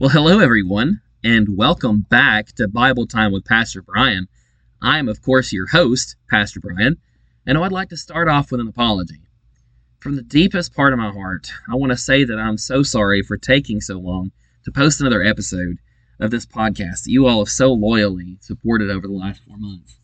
Well, hello, everyone, and welcome back to Bible Time with Pastor Brian. I am, of course, your host, Pastor Brian, and I'd like to start off with an apology. From the deepest part of my heart, I want to say that I'm so sorry for taking so long to post another episode of this podcast that you all have so loyally supported over the last four months.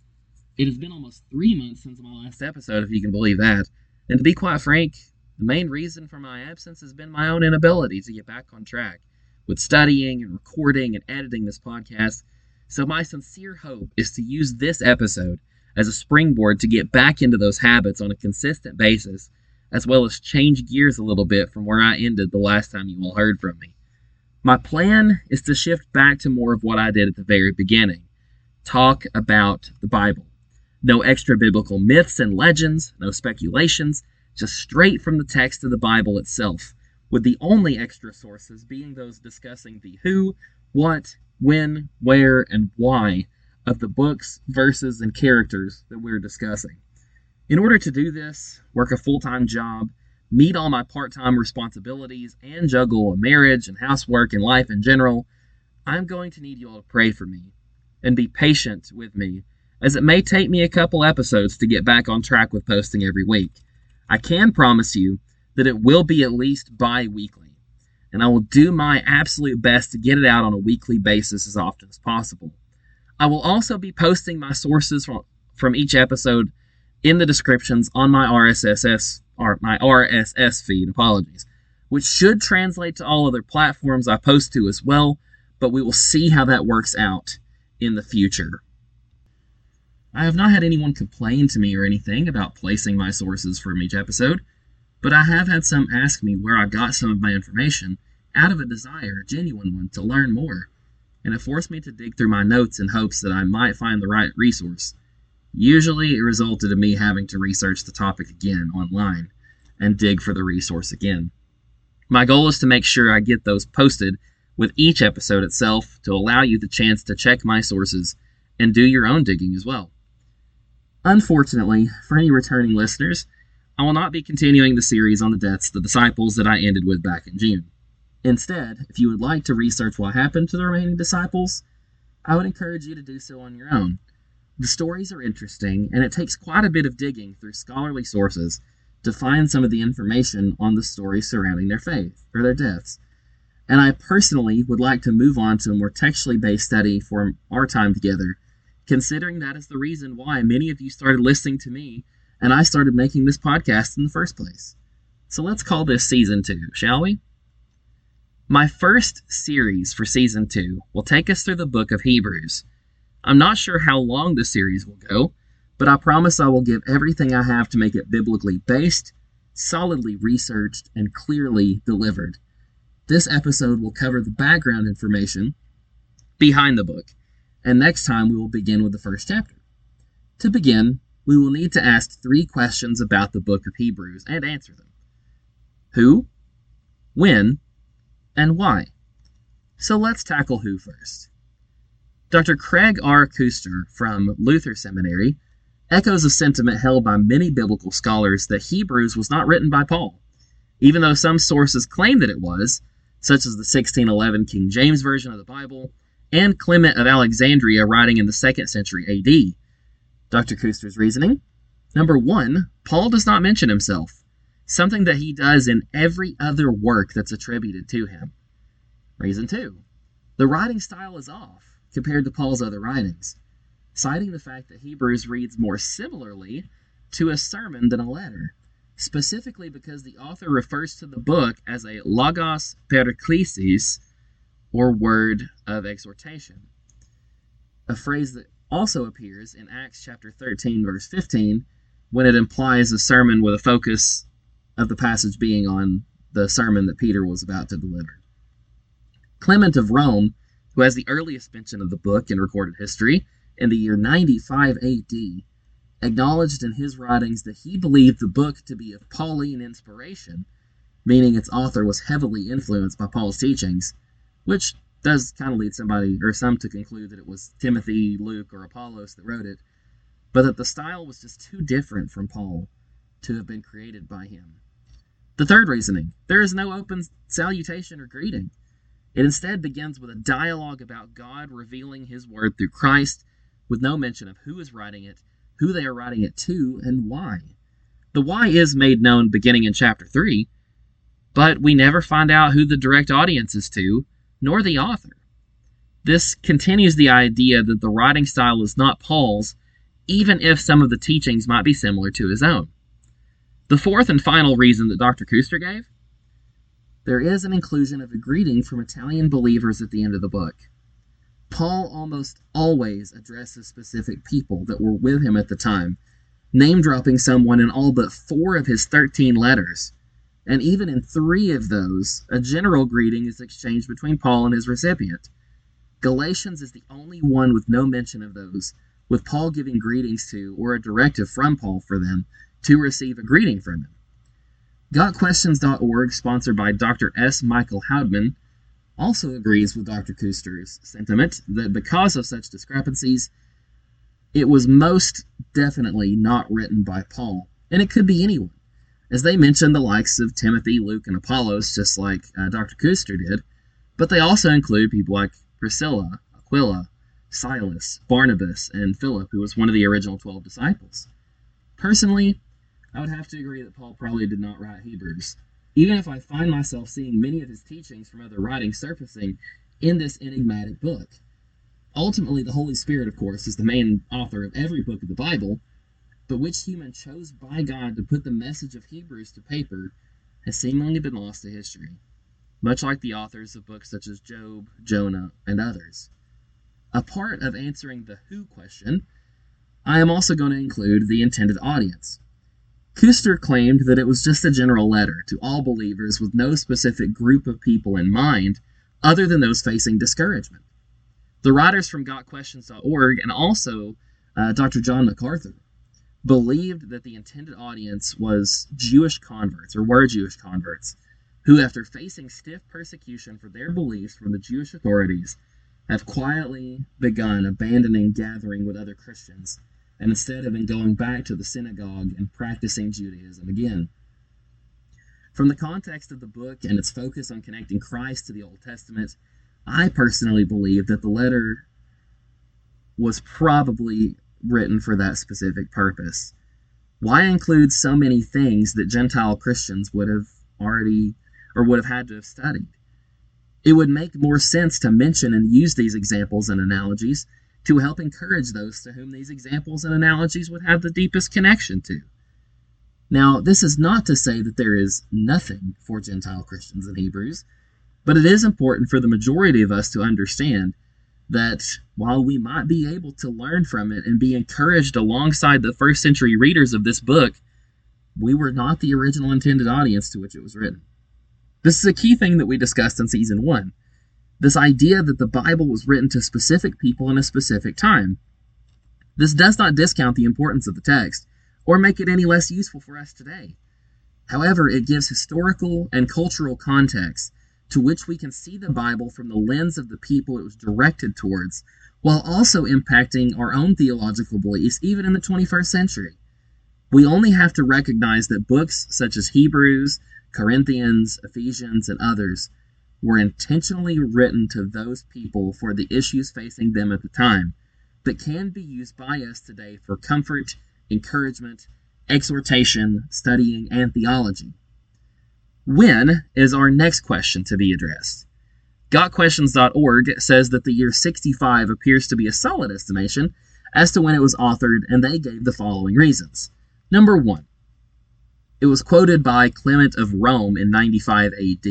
It has been almost three months since my last episode, if you can believe that. And to be quite frank, the main reason for my absence has been my own inability to get back on track with studying and recording and editing this podcast. So, my sincere hope is to use this episode as a springboard to get back into those habits on a consistent basis, as well as change gears a little bit from where I ended the last time you all heard from me. My plan is to shift back to more of what I did at the very beginning talk about the Bible. No extra biblical myths and legends, no speculations, just straight from the text of the Bible itself, with the only extra sources being those discussing the who, what, when, where, and why of the books, verses, and characters that we're discussing. In order to do this, work a full time job, meet all my part time responsibilities, and juggle a marriage and housework and life in general, I'm going to need you all to pray for me and be patient with me as it may take me a couple episodes to get back on track with posting every week. I can promise you that it will be at least bi weekly, and I will do my absolute best to get it out on a weekly basis as often as possible. I will also be posting my sources from, from each episode in the descriptions on my RSS or my RSS feed, apologies, which should translate to all other platforms I post to as well, but we will see how that works out in the future. I have not had anyone complain to me or anything about placing my sources from each episode, but I have had some ask me where I got some of my information out of a desire, a genuine one, to learn more, and it forced me to dig through my notes in hopes that I might find the right resource. Usually, it resulted in me having to research the topic again online and dig for the resource again. My goal is to make sure I get those posted with each episode itself to allow you the chance to check my sources and do your own digging as well. Unfortunately, for any returning listeners, I will not be continuing the series on the deaths of the disciples that I ended with back in June. Instead, if you would like to research what happened to the remaining disciples, I would encourage you to do so on your own. The stories are interesting, and it takes quite a bit of digging through scholarly sources to find some of the information on the stories surrounding their faith or their deaths. And I personally would like to move on to a more textually based study for our time together considering that is the reason why many of you started listening to me and I started making this podcast in the first place. So let's call this season two, shall we? My first series for season two will take us through the book of Hebrews. I'm not sure how long the series will go, but I promise I will give everything I have to make it biblically based, solidly researched, and clearly delivered. This episode will cover the background information behind the book and next time we will begin with the first chapter. To begin, we will need to ask three questions about the book of Hebrews and answer them Who, when, and why. So let's tackle who first. Dr. Craig R. Koester from Luther Seminary echoes a sentiment held by many biblical scholars that Hebrews was not written by Paul, even though some sources claim that it was, such as the 1611 King James Version of the Bible and Clement of Alexandria writing in the second century AD. Dr. Koester's reasoning Number one, Paul does not mention himself, something that he does in every other work that's attributed to him. Reason two, the writing style is off compared to Paul's other writings, citing the fact that Hebrews reads more similarly to a sermon than a letter, specifically because the author refers to the book as a logos paraklesis, or word of exhortation. A phrase that also appears in Acts chapter 13, verse 15, when it implies a sermon with a focus of the passage being on the sermon that Peter was about to deliver. Clement of Rome, who has the earliest mention of the book in recorded history, in the year 95 AD, acknowledged in his writings that he believed the book to be of Pauline inspiration, meaning its author was heavily influenced by Paul's teachings, which does kind of lead somebody or some to conclude that it was Timothy, Luke, or Apollos that wrote it, but that the style was just too different from Paul to have been created by him. The third reasoning there is no open salutation or greeting. It instead begins with a dialogue about God revealing his word through Christ, with no mention of who is writing it, who they are writing it to, and why. The why is made known beginning in chapter 3, but we never find out who the direct audience is to, nor the author. This continues the idea that the writing style is not Paul's, even if some of the teachings might be similar to his own. The fourth and final reason that Dr. Koester gave there is an inclusion of a greeting from Italian believers at the end of the book. Paul almost always addresses specific people that were with him at the time, name dropping someone in all but four of his 13 letters. And even in three of those, a general greeting is exchanged between Paul and his recipient. Galatians is the only one with no mention of those, with Paul giving greetings to, or a directive from Paul for them, to receive a greeting from him. GotQuestions.org, sponsored by Dr. S. Michael Houdmann, also agrees with Dr. Koester's sentiment that because of such discrepancies, it was most definitely not written by Paul, and it could be anyone. As they mention the likes of Timothy, Luke, and Apollos, just like uh, Dr. Koester did, but they also include people like Priscilla, Aquila, Silas, Barnabas, and Philip, who was one of the original 12 disciples. Personally, I would have to agree that Paul probably did not write Hebrews, even if I find myself seeing many of his teachings from other writings surfacing in this enigmatic book. Ultimately, the Holy Spirit, of course, is the main author of every book of the Bible, but which human chose by God to put the message of Hebrews to paper has seemingly been lost to history, much like the authors of books such as Job, Jonah, and others. A part of answering the who question, I am also going to include the intended audience. Koester claimed that it was just a general letter to all believers with no specific group of people in mind other than those facing discouragement. The writers from GotQuestions.org and also uh, Dr. John MacArthur believed that the intended audience was Jewish converts, or were Jewish converts, who, after facing stiff persecution for their beliefs from the Jewish authorities, have quietly begun abandoning gathering with other Christians and instead have been going back to the synagogue and practicing Judaism again. From the context of the book and its focus on connecting Christ to the Old Testament, I personally believe that the letter was probably written for that specific purpose. Why include so many things that Gentile Christians would have already or would have had to have studied? It would make more sense to mention and use these examples and analogies to help encourage those to whom these examples and analogies would have the deepest connection to. Now, this is not to say that there is nothing for Gentile Christians in Hebrews, but it is important for the majority of us to understand that while we might be able to learn from it and be encouraged alongside the first century readers of this book, we were not the original intended audience to which it was written. This is a key thing that we discussed in season one this idea that the Bible was written to specific people in a specific time. This does not discount the importance of the text or make it any less useful for us today. However, it gives historical and cultural context to which we can see the Bible from the lens of the people it was directed towards, while also impacting our own theological beliefs even in the 21st century. We only have to recognize that books such as Hebrews, Corinthians, Ephesians, and others were intentionally written to those people for the issues facing them at the time, but can be used by us today for comfort, encouragement, exhortation, studying, and theology. When is our next question to be addressed? GotQuestions.org says that the year 65 appears to be a solid estimation as to when it was authored, and they gave the following reasons. Number one, it was quoted by Clement of Rome in 95 AD.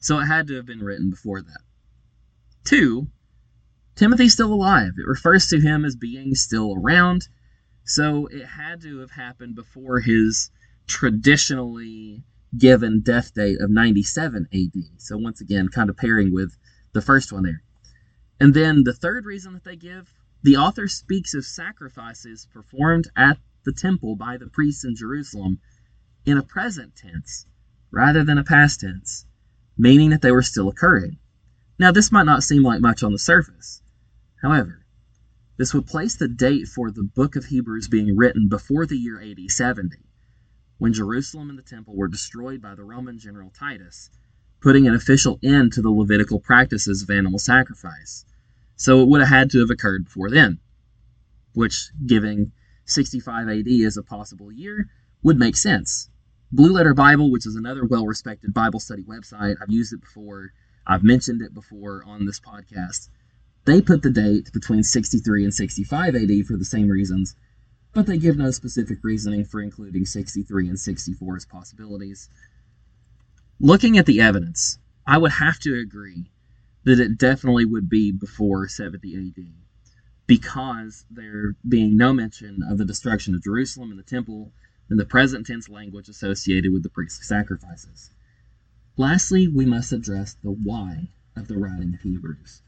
So it had to have been written before that. Two, Timothy's still alive. It refers to him as being still around. So it had to have happened before his traditionally given death date of 97 AD. So once again, kind of pairing with the first one there. And then the third reason that they give, the author speaks of sacrifices performed at the temple by the priests in Jerusalem in a present tense rather than a past tense meaning that they were still occurring. Now, this might not seem like much on the surface. However, this would place the date for the book of Hebrews being written before the year AD 70, when Jerusalem and the temple were destroyed by the Roman general Titus, putting an official end to the Levitical practices of animal sacrifice. So it would have had to have occurred before then, which, giving 65 AD as a possible year, would make sense. Blue Letter Bible, which is another well respected Bible study website, I've used it before, I've mentioned it before on this podcast. They put the date between 63 and 65 AD for the same reasons, but they give no specific reasoning for including 63 and 64 as possibilities. Looking at the evidence, I would have to agree that it definitely would be before 70 AD because there being no mention of the destruction of Jerusalem and the temple and the present tense language associated with the priestly sacrifices. Lastly, we must address the why of the writing of Hebrews.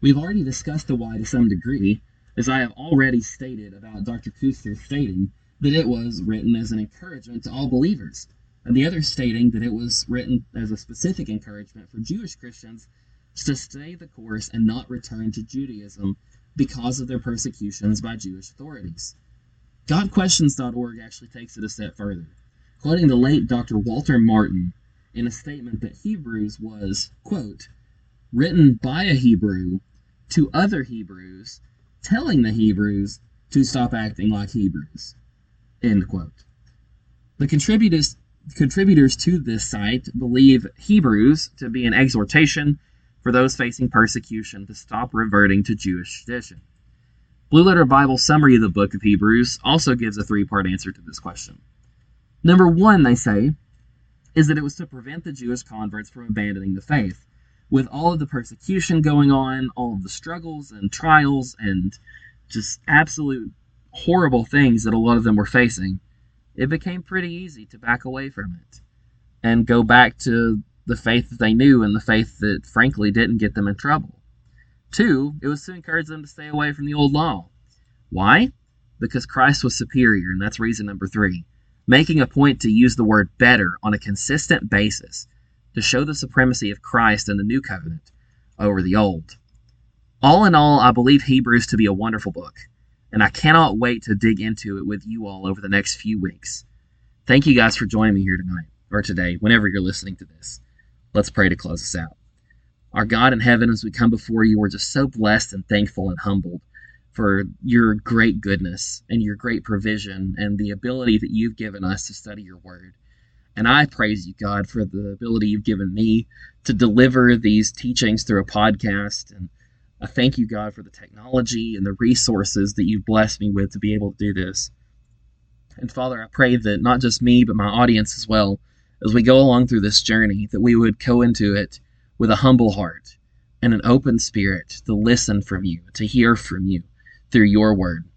We've already discussed the why to some degree, as I have already stated about Dr. Koester stating that it was written as an encouragement to all believers, and the other stating that it was written as a specific encouragement for Jewish Christians to stay the course and not return to Judaism because of their persecutions by Jewish authorities. GotQuestions.org actually takes it a step further, quoting the late Dr. Walter Martin in a statement that Hebrews was, quote, written by a Hebrew to other Hebrews, telling the Hebrews to stop acting like Hebrews. End quote. The contributors contributors to this site believe Hebrews to be an exhortation for those facing persecution to stop reverting to Jewish tradition. Blue Letter Bible summary of the book of Hebrews also gives a three part answer to this question. Number one, they say, is that it was to prevent the Jewish converts from abandoning the faith. With all of the persecution going on, all of the struggles and trials, and just absolute horrible things that a lot of them were facing, it became pretty easy to back away from it and go back to the faith that they knew and the faith that, frankly, didn't get them in trouble. Two, it was to encourage them to stay away from the old law. Why? Because Christ was superior, and that's reason number three making a point to use the word better on a consistent basis to show the supremacy of Christ in the new covenant over the old. All in all, I believe Hebrews to be a wonderful book, and I cannot wait to dig into it with you all over the next few weeks. Thank you guys for joining me here tonight, or today, whenever you're listening to this. Let's pray to close us out. Our God in heaven, as we come before you, we're just so blessed and thankful and humbled for your great goodness and your great provision and the ability that you've given us to study your word. And I praise you, God, for the ability you've given me to deliver these teachings through a podcast. And I thank you, God, for the technology and the resources that you've blessed me with to be able to do this. And Father, I pray that not just me, but my audience as well, as we go along through this journey, that we would go into it with a humble heart and an open spirit to listen from you, to hear from you through your word.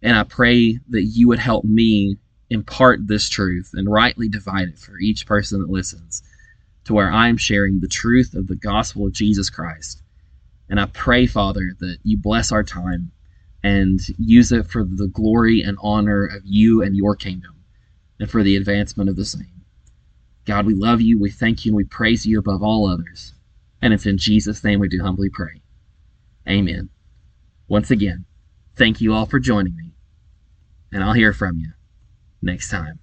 And I pray that you would help me impart this truth and rightly divide it for each person that listens to where I'm sharing the truth of the gospel of Jesus Christ. And I pray, Father, that you bless our time and use it for the glory and honor of you and your kingdom and for the advancement of the same. God, we love you, we thank you, and we praise you above all others. And it's in Jesus' name we do humbly pray. Amen. Once again, Thank you all for joining me, and I'll hear from you next time.